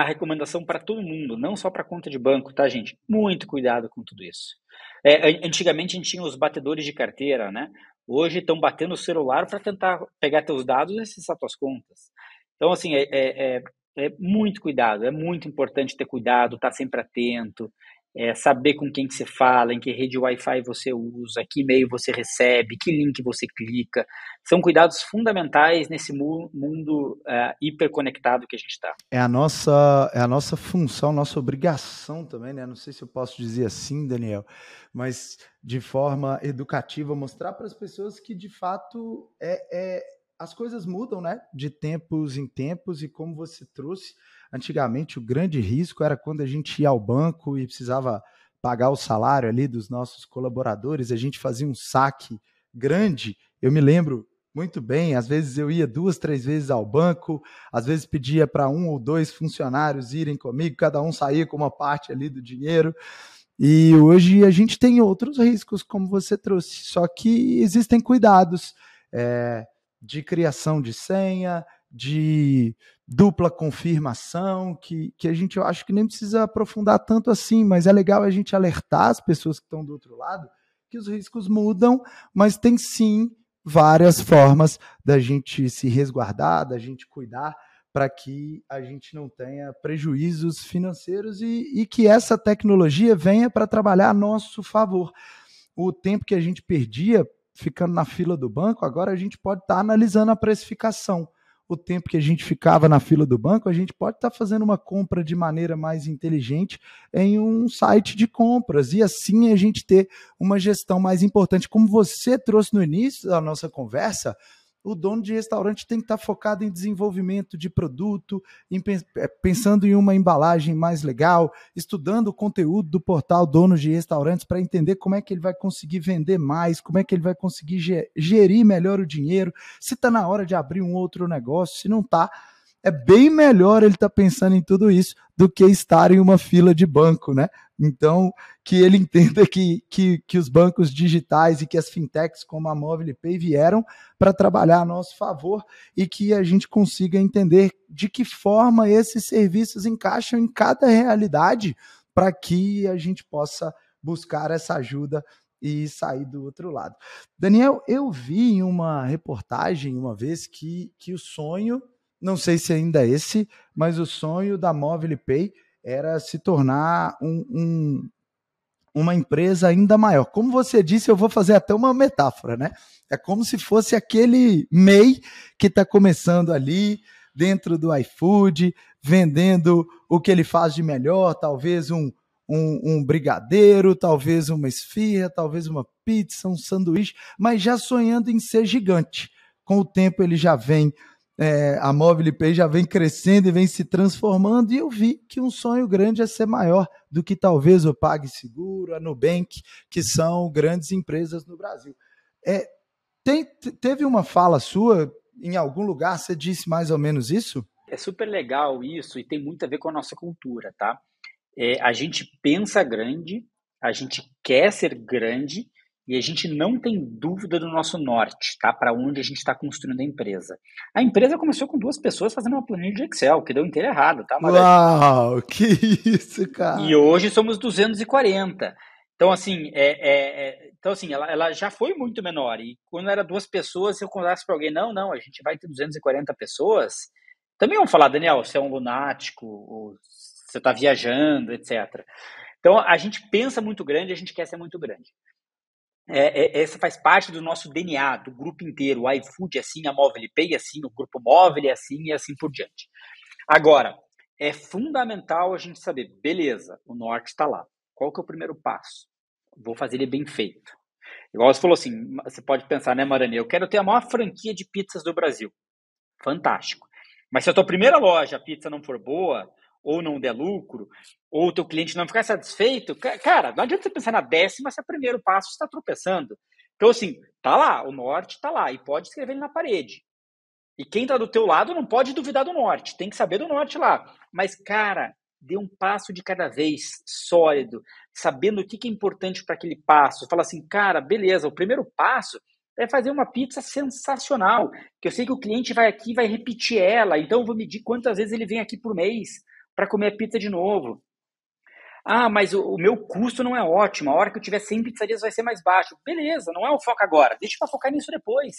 Speaker 1: a recomendação para todo mundo, não só para conta de banco, tá, gente? Muito cuidado com tudo isso. É, antigamente a gente tinha os batedores de carteira, né? Hoje estão batendo o celular para tentar pegar teus dados e acessar tuas contas. Então, assim, é, é, é, é muito cuidado, é muito importante ter cuidado, estar tá sempre atento é, saber com quem que você fala, em que rede Wi-Fi você usa, que e-mail você recebe, que link você clica. São cuidados fundamentais nesse mu mundo uh, hiperconectado que a gente está.
Speaker 2: É a nossa é a nossa função, nossa obrigação também, né? Não sei se eu posso dizer assim, Daniel, mas de forma educativa mostrar para as pessoas que de fato é, é as coisas mudam, né? De tempos em tempos e como você trouxe Antigamente, o grande risco era quando a gente ia ao banco e precisava pagar o salário ali dos nossos colaboradores, a gente fazia um saque grande. Eu me lembro muito bem, às vezes eu ia duas, três vezes ao banco, às vezes pedia para um ou dois funcionários irem comigo, cada um saía com uma parte ali do dinheiro. E hoje a gente tem outros riscos, como você trouxe, só que existem cuidados é, de criação de senha, de dupla confirmação, que, que a gente eu acho que nem precisa aprofundar tanto assim, mas é legal a gente alertar as pessoas que estão do outro lado que os riscos mudam, mas tem sim várias formas da gente se resguardar, da gente cuidar para que a gente não tenha prejuízos financeiros e, e que essa tecnologia venha para trabalhar a nosso favor. O tempo que a gente perdia ficando na fila do banco, agora a gente pode estar tá analisando a precificação o tempo que a gente ficava na fila do banco, a gente pode estar tá fazendo uma compra de maneira mais inteligente em um site de compras e assim a gente ter uma gestão mais importante. Como você trouxe no início da nossa conversa, o dono de restaurante tem que estar focado em desenvolvimento de produto, em, é, pensando em uma embalagem mais legal, estudando o conteúdo do portal Donos de Restaurantes para entender como é que ele vai conseguir vender mais, como é que ele vai conseguir gerir melhor o dinheiro, se está na hora de abrir um outro negócio, se não está é bem melhor ele estar tá pensando em tudo isso do que estar em uma fila de banco, né? Então, que ele entenda que, que, que os bancos digitais e que as fintechs como a Mobile Pay vieram para trabalhar a nosso favor e que a gente consiga entender de que forma esses serviços encaixam em cada realidade para que a gente possa buscar essa ajuda e sair do outro lado. Daniel, eu vi em uma reportagem uma vez que, que o sonho não sei se ainda é esse, mas o sonho da Mobile Pay era se tornar um, um, uma empresa ainda maior. Como você disse, eu vou fazer até uma metáfora, né? É como se fosse aquele MEI que está começando ali dentro do iFood, vendendo o que ele faz de melhor, talvez um, um, um, brigadeiro, talvez uma esfirra, talvez uma pizza, um sanduíche, mas já sonhando em ser gigante. Com o tempo ele já vem é, a Mobile Pay já vem crescendo e vem se transformando, e eu vi que um sonho grande é ser maior do que talvez o PagSeguro, a Nubank, que são grandes empresas no Brasil. É, tem, teve uma fala sua em algum lugar, você disse mais ou menos isso?
Speaker 1: É super legal isso e tem muito a ver com a nossa cultura, tá? É, a gente pensa grande, a gente quer ser grande e a gente não tem dúvida do nosso norte, tá? Para onde a gente está construindo a empresa. A empresa começou com duas pessoas fazendo uma planilha de Excel, que deu inteiro errado, tá?
Speaker 2: Mas Uau, que isso, cara!
Speaker 1: E hoje somos 240. Então, assim, é, é, é, então, assim ela, ela, já foi muito menor. E quando era duas pessoas, se eu contasse para alguém, não, não, a gente vai ter 240 pessoas, também vão falar, Daniel, você é um lunático, ou você está viajando, etc. Então, a gente pensa muito grande, a gente quer ser muito grande. É, é, essa faz parte do nosso DNA, do grupo inteiro. O iFood é assim, a Mobile Pay é assim, o grupo móvel é assim e assim por diante. Agora, é fundamental a gente saber, beleza, o norte está lá. Qual que é o primeiro passo? Vou fazer ele bem feito. Igual você falou assim, você pode pensar, né, Marani? Eu quero ter a maior franquia de pizzas do Brasil. Fantástico. Mas se a tua primeira loja, a pizza não for boa, ou não der lucro, ou o teu cliente não ficar satisfeito, cara, não adianta você pensar na décima se é o primeiro passo está tropeçando. Então, assim, tá lá, o norte tá lá, e pode escrever ele na parede. E quem tá do teu lado não pode duvidar do norte, tem que saber do norte lá. Mas, cara, dê um passo de cada vez, sólido, sabendo o que é importante para aquele passo. Fala assim, cara, beleza, o primeiro passo é fazer uma pizza sensacional, que eu sei que o cliente vai aqui vai repetir ela, então eu vou medir quantas vezes ele vem aqui por mês para comer pizza de novo. Ah, mas o, o, meu custo não é ótimo. A hora que eu tiver 100 pizzarias vai ser mais baixo. Beleza, não é o foco agora. Deixa para focar nisso depois.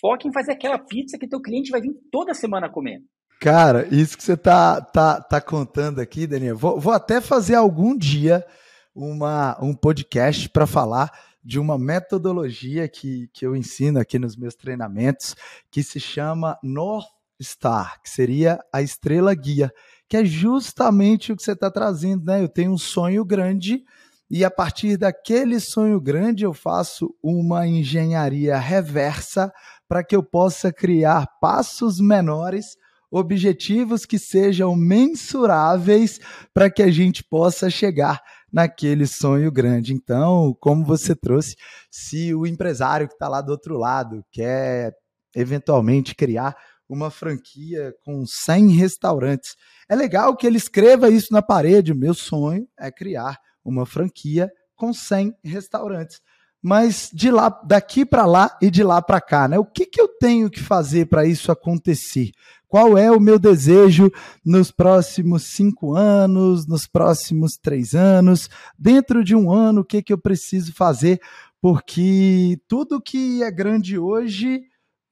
Speaker 1: Foque em fazer aquela pizza que teu cliente vai vir toda semana comer.
Speaker 2: Cara, isso que você tá, tá, tá contando aqui, Daniel, vou, vou até fazer algum dia uma, um podcast para falar de uma metodologia que, que eu ensino aqui nos meus treinamentos, que se chama North Star, que seria a estrela guia que é justamente o que você está trazendo, né? Eu tenho um sonho grande e a partir daquele sonho grande eu faço uma engenharia reversa para que eu possa criar passos menores, objetivos que sejam mensuráveis para que a gente possa chegar naquele sonho grande. Então, como você trouxe, se o empresário que está lá do outro lado quer eventualmente criar uma franquia com 100 restaurantes. É legal que ele escreva isso na parede. Meu sonho é criar uma franquia com 100 restaurantes. Mas de lá, daqui para lá e de lá para cá, né? O que, que eu tenho que fazer para isso acontecer? Qual é o meu desejo nos próximos cinco anos, nos próximos três anos? Dentro de um ano, o que, que eu preciso fazer? Porque tudo que é grande hoje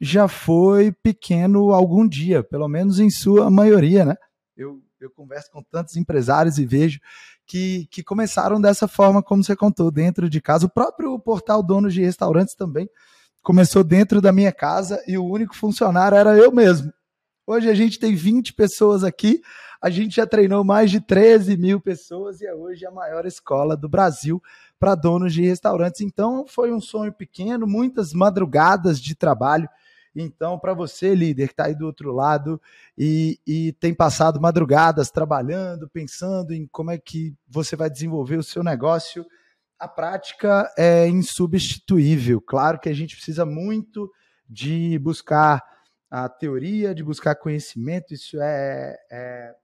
Speaker 2: já foi pequeno algum dia, pelo menos em sua maioria, né? Eu, eu converso com tantos empresários e vejo que, que começaram dessa forma, como você contou, dentro de casa. O próprio portal Donos de Restaurantes também começou dentro da minha casa e o único funcionário era eu mesmo. Hoje a gente tem 20 pessoas aqui, a gente já treinou mais de 13 mil pessoas e é hoje a maior escola do Brasil para donos de restaurantes. Então foi um sonho pequeno, muitas madrugadas de trabalho. Então, para você, líder, que está aí do outro lado e, e tem passado madrugadas trabalhando, pensando em como é que você vai desenvolver o seu negócio, a prática é insubstituível. Claro que a gente precisa muito de buscar a teoria, de buscar conhecimento, isso é, é,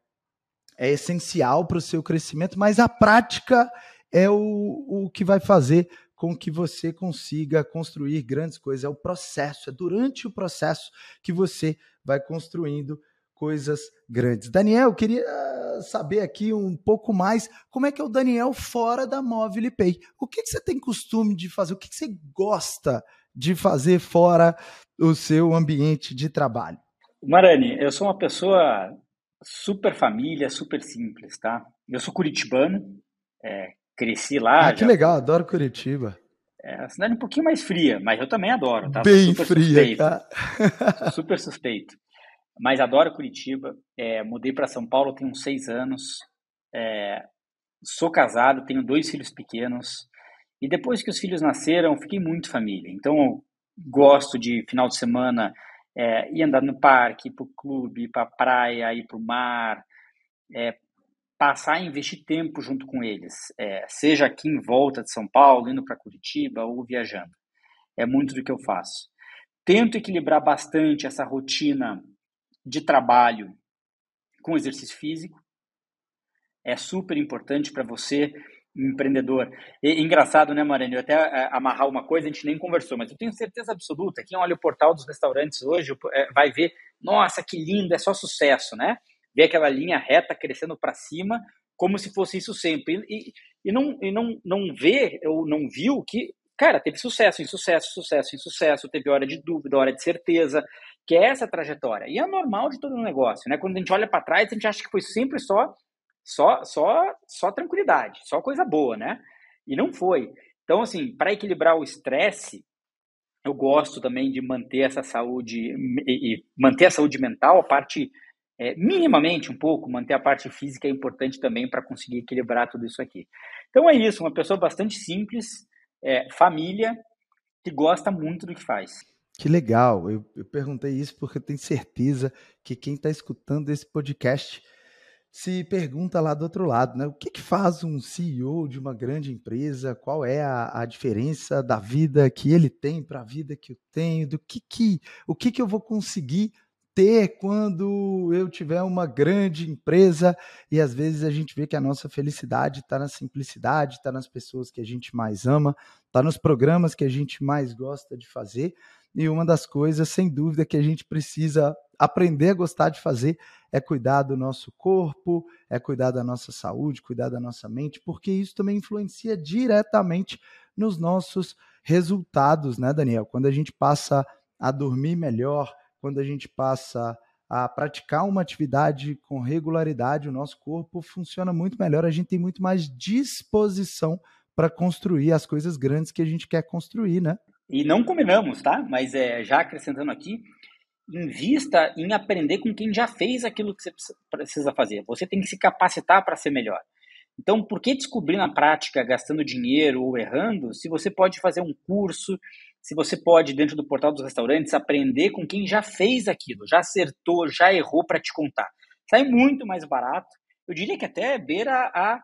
Speaker 2: é essencial para o seu crescimento, mas a prática é o, o que vai fazer com que você consiga construir grandes coisas. É o processo, é durante o processo que você vai construindo coisas grandes. Daniel, queria saber aqui um pouco mais como é que é o Daniel fora da Mobile Pay. O que, que você tem costume de fazer? O que, que você gosta de fazer fora o seu ambiente de trabalho?
Speaker 1: Marani, eu sou uma pessoa super família, super simples, tá? Eu sou curitibano, é, cresci lá.
Speaker 2: Ah, que já... legal, adoro Curitiba.
Speaker 1: É a cidade um pouquinho mais fria, mas eu também adoro, tá?
Speaker 2: Bem super fria, suspeito, tá?
Speaker 1: super suspeito. Mas adoro Curitiba. É, mudei para São Paulo tem uns seis anos. É, sou casado, tenho dois filhos pequenos. E depois que os filhos nasceram, fiquei muito família. Então, gosto de final de semana é, ir andar no parque, ir para o clube, ir para a praia, ir para o mar, é, passar a investir tempo junto com eles, é, seja aqui em volta de São Paulo, indo para Curitiba ou viajando. É muito do que eu faço. Tento equilibrar bastante essa rotina de trabalho com exercício físico. É super importante para você empreendedor. E, engraçado, né, Marane? Eu até é, amarrar uma coisa, a gente nem conversou, mas eu tenho certeza absoluta, quem olha o portal dos restaurantes hoje é, vai ver, nossa, que lindo, é só sucesso, né? Ver aquela linha reta crescendo para cima, como se fosse isso sempre. E, e, não, e não, não vê, ou não viu que, cara, teve sucesso, insucesso, sucesso, insucesso, teve hora de dúvida, hora de certeza, que é essa trajetória. E é normal de todo negócio, né? Quando a gente olha para trás, a gente acha que foi sempre só só, só, só tranquilidade, só coisa boa, né? E não foi. Então, assim, para equilibrar o estresse, eu gosto também de manter essa saúde e manter a saúde mental, a parte é, minimamente um pouco, manter a parte física é importante também para conseguir equilibrar tudo isso aqui. Então é isso, uma pessoa bastante simples, é, família, que gosta muito do que faz.
Speaker 2: Que legal, eu, eu perguntei isso porque eu tenho certeza que quem está escutando esse podcast se pergunta lá do outro lado, né? O que, que faz um CEO de uma grande empresa? Qual é a, a diferença da vida que ele tem para a vida que eu tenho? Do que que o que que eu vou conseguir ter quando eu tiver uma grande empresa? E às vezes a gente vê que a nossa felicidade está na simplicidade, está nas pessoas que a gente mais ama, está nos programas que a gente mais gosta de fazer. E uma das coisas, sem dúvida, que a gente precisa aprender a gostar de fazer é cuidar do nosso corpo, é cuidar da nossa saúde, cuidar da nossa mente, porque isso também influencia diretamente nos nossos resultados, né, Daniel? Quando a gente passa a dormir melhor, quando a gente passa a praticar uma atividade com regularidade, o nosso corpo funciona muito melhor, a gente tem muito mais disposição para construir as coisas grandes que a gente quer construir, né?
Speaker 1: E não combinamos, tá? Mas é, já acrescentando aqui, invista em aprender com quem já fez aquilo que você precisa fazer. Você tem que se capacitar para ser melhor. Então, por que descobrir na prática, gastando dinheiro ou errando, se você pode fazer um curso, se você pode, dentro do portal dos restaurantes, aprender com quem já fez aquilo, já acertou, já errou para te contar? Sai muito mais barato. Eu diria que até beira a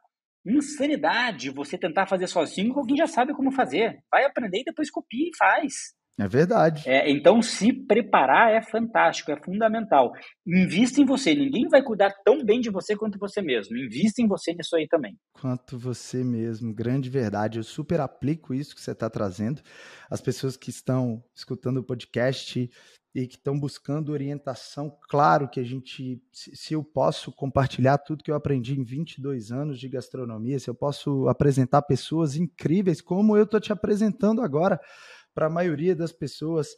Speaker 1: insanidade você tentar fazer sozinho com quem já sabe como fazer. Vai aprender e depois copia e faz.
Speaker 2: É verdade.
Speaker 1: É, então, se preparar é fantástico, é fundamental. Invista em você. Ninguém vai cuidar tão bem de você quanto você mesmo. Invista em você nisso aí também.
Speaker 2: Quanto você mesmo. Grande verdade. Eu super aplico isso que você está trazendo. As pessoas que estão escutando o podcast e que estão buscando orientação, claro que a gente, se eu posso compartilhar tudo que eu aprendi em 22 anos de gastronomia, se eu posso apresentar pessoas incríveis como eu estou te apresentando agora, para a maioria das pessoas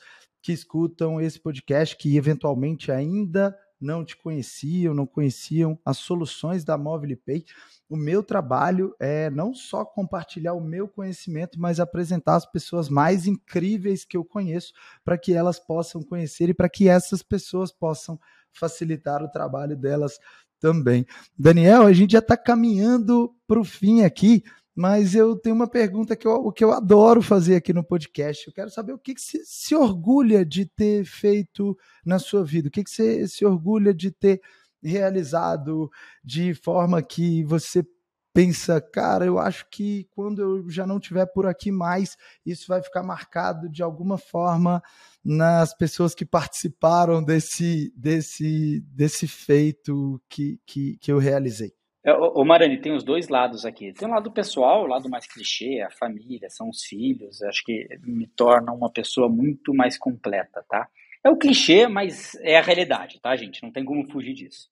Speaker 2: que escutam esse podcast, que eventualmente ainda não te conheciam, não conheciam as soluções da Mobile Pay. O meu trabalho é não só compartilhar o meu conhecimento, mas apresentar as pessoas mais incríveis que eu conheço para que elas possam conhecer e para que essas pessoas possam facilitar o trabalho delas também. Daniel, a gente já está caminhando para o fim aqui, mas eu tenho uma pergunta que eu, que eu adoro fazer aqui no podcast. Eu quero saber o que, que você se orgulha de ter feito na sua vida, o que, que você se orgulha de ter realizado de forma que você pensa, cara, eu acho que quando eu já não tiver por aqui mais, isso vai ficar marcado de alguma forma nas pessoas que participaram desse, desse, desse feito que, que, que eu realizei.
Speaker 1: É, ô, Marani, tem os dois lados aqui. Tem o lado pessoal, o lado mais clichê, a família, são os filhos. Acho que me torna uma pessoa muito mais completa, tá? É o clichê, mas é a realidade, tá, gente? Não tem como fugir disso.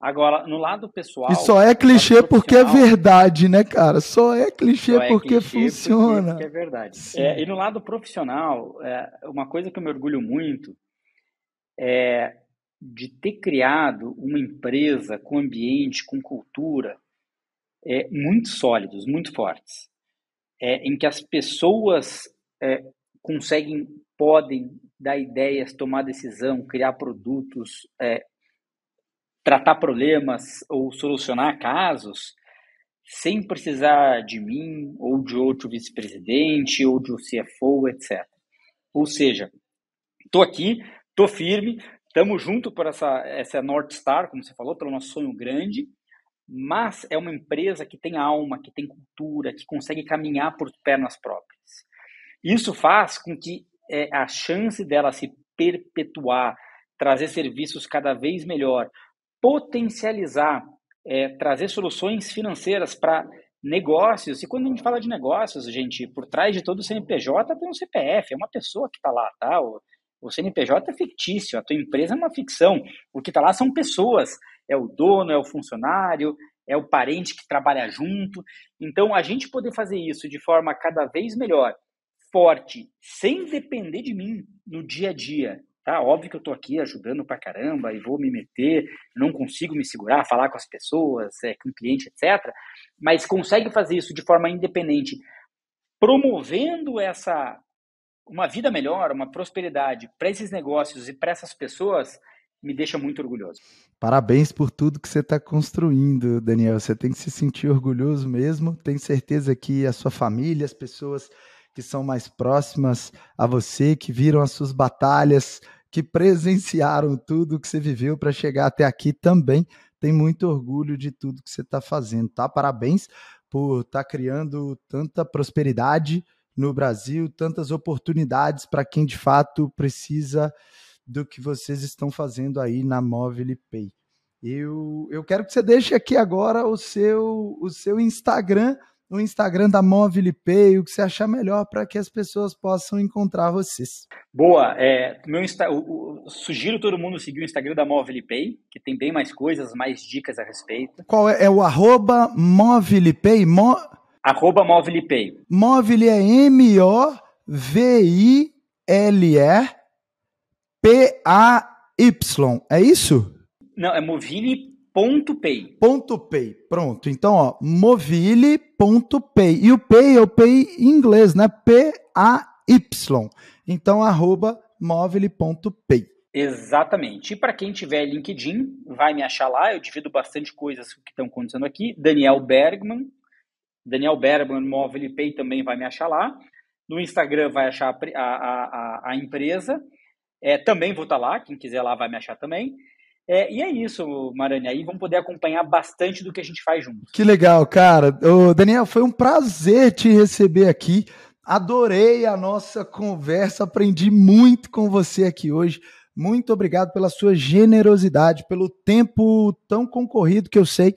Speaker 1: Agora, no lado pessoal.
Speaker 2: E só é clichê porque é verdade, né, cara? Só é clichê só é porque clichê funciona.
Speaker 1: Porque, porque é verdade. É, e no lado profissional, é, uma coisa que eu me orgulho muito é de ter criado uma empresa com ambiente, com cultura é, muito sólidos, muito fortes, é, em que as pessoas é, conseguem, podem dar ideias, tomar decisão, criar produtos, é, tratar problemas ou solucionar casos sem precisar de mim ou de outro vice-presidente ou de um CFO, etc. Ou seja, estou aqui, estou firme, estamos junto por essa, essa North Star, como você falou, pelo nosso sonho grande, mas é uma empresa que tem alma, que tem cultura, que consegue caminhar por pernas próprias. Isso faz com que é, a chance dela se perpetuar, trazer serviços cada vez melhor, potencializar, é, trazer soluções financeiras para negócios. E quando a gente fala de negócios, gente, por trás de todo o CNPJ tem um CPF, é uma pessoa que está lá, tá? O, CNPJ é fictício, a tua empresa é uma ficção. O que está lá são pessoas. É o dono, é o funcionário, é o parente que trabalha junto. Então, a gente poder fazer isso de forma cada vez melhor, forte, sem depender de mim no dia a dia, Tá? Óbvio que eu estou aqui ajudando pra caramba e vou me meter, não consigo me segurar, falar com as pessoas, é, com o cliente, etc. Mas consegue fazer isso de forma independente, promovendo essa uma vida melhor, uma prosperidade para esses negócios e para essas pessoas, me deixa muito orgulhoso.
Speaker 2: Parabéns por tudo que você está construindo, Daniel. Você tem que se sentir orgulhoso mesmo. Tenho certeza que a sua família, as pessoas que são mais próximas a você, que viram as suas batalhas, que presenciaram tudo que você viveu para chegar até aqui também. Tem muito orgulho de tudo que você está fazendo, tá? Parabéns por estar tá criando tanta prosperidade no Brasil, tantas oportunidades para quem de fato precisa do que vocês estão fazendo aí na Mobile Pay. Eu, eu quero que você deixe aqui agora o seu, o seu Instagram no Instagram da Mobile Pay, o que você achar melhor para que as pessoas possam encontrar vocês.
Speaker 1: Boa, é, meu Insta, o, o, sugiro todo mundo seguir o Instagram da Mobile Pay, que tem bem mais coisas, mais dicas a respeito.
Speaker 2: Qual é, é o arroba Mobile Pay? Mo...
Speaker 1: Arroba Mobile Pay.
Speaker 2: Mobile é M-O-V-I-L-E P-A-Y, é isso?
Speaker 1: Não, é Movile Ponto Pay.
Speaker 2: Ponto Pay. Pronto. Então, ó, movile.pay. E o Pay é o Pay em inglês, né? P-A-Y. Então, arroba movile.pay.
Speaker 1: Exatamente. E para quem tiver LinkedIn, vai me achar lá. Eu divido bastante coisas que estão acontecendo aqui. Daniel Bergman. Daniel Bergman, Mobile Pay também vai me achar lá. No Instagram vai achar a, a, a, a empresa. É, também vou estar tá lá. Quem quiser lá vai me achar também. É, e é isso, Marani. Aí vão poder acompanhar bastante do que a gente faz junto.
Speaker 2: Que legal, cara. Ô, Daniel, foi um prazer te receber aqui. Adorei a nossa conversa, aprendi muito com você aqui hoje. Muito obrigado pela sua generosidade, pelo tempo tão concorrido que eu sei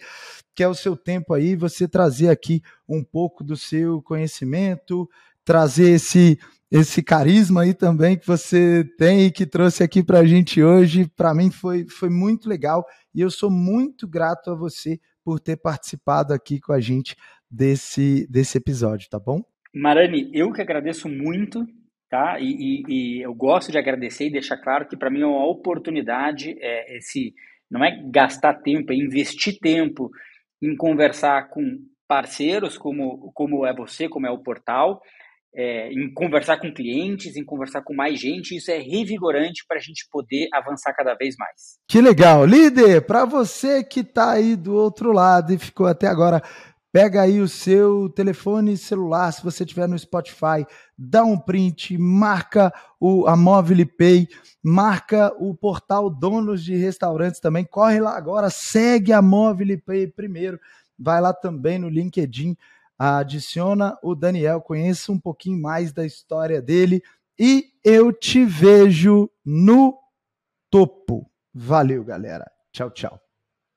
Speaker 2: que é o seu tempo aí, você trazer aqui um pouco do seu conhecimento, trazer esse esse carisma aí também que você tem e que trouxe aqui para a gente hoje. Para mim foi, foi muito legal e eu sou muito grato a você por ter participado aqui com a gente desse, desse episódio, tá bom?
Speaker 1: Marani, eu que agradeço muito, tá? E, e, e eu gosto de agradecer e deixar claro que para mim é uma oportunidade é, esse não é gastar tempo, é investir tempo em conversar com parceiros como, como é você, como é o portal, é, em conversar com clientes, em conversar com mais gente. Isso é revigorante para a gente poder avançar cada vez mais.
Speaker 2: Que legal. Líder, para você que está aí do outro lado e ficou até agora, pega aí o seu telefone celular, se você tiver no Spotify, dá um print, marca o, a Mobile Pay, marca o portal Donos de Restaurantes também. Corre lá agora, segue a Mobile Pay primeiro. Vai lá também no LinkedIn adiciona o Daniel, conheça um pouquinho mais da história dele e eu te vejo no topo. Valeu, galera. Tchau, tchau.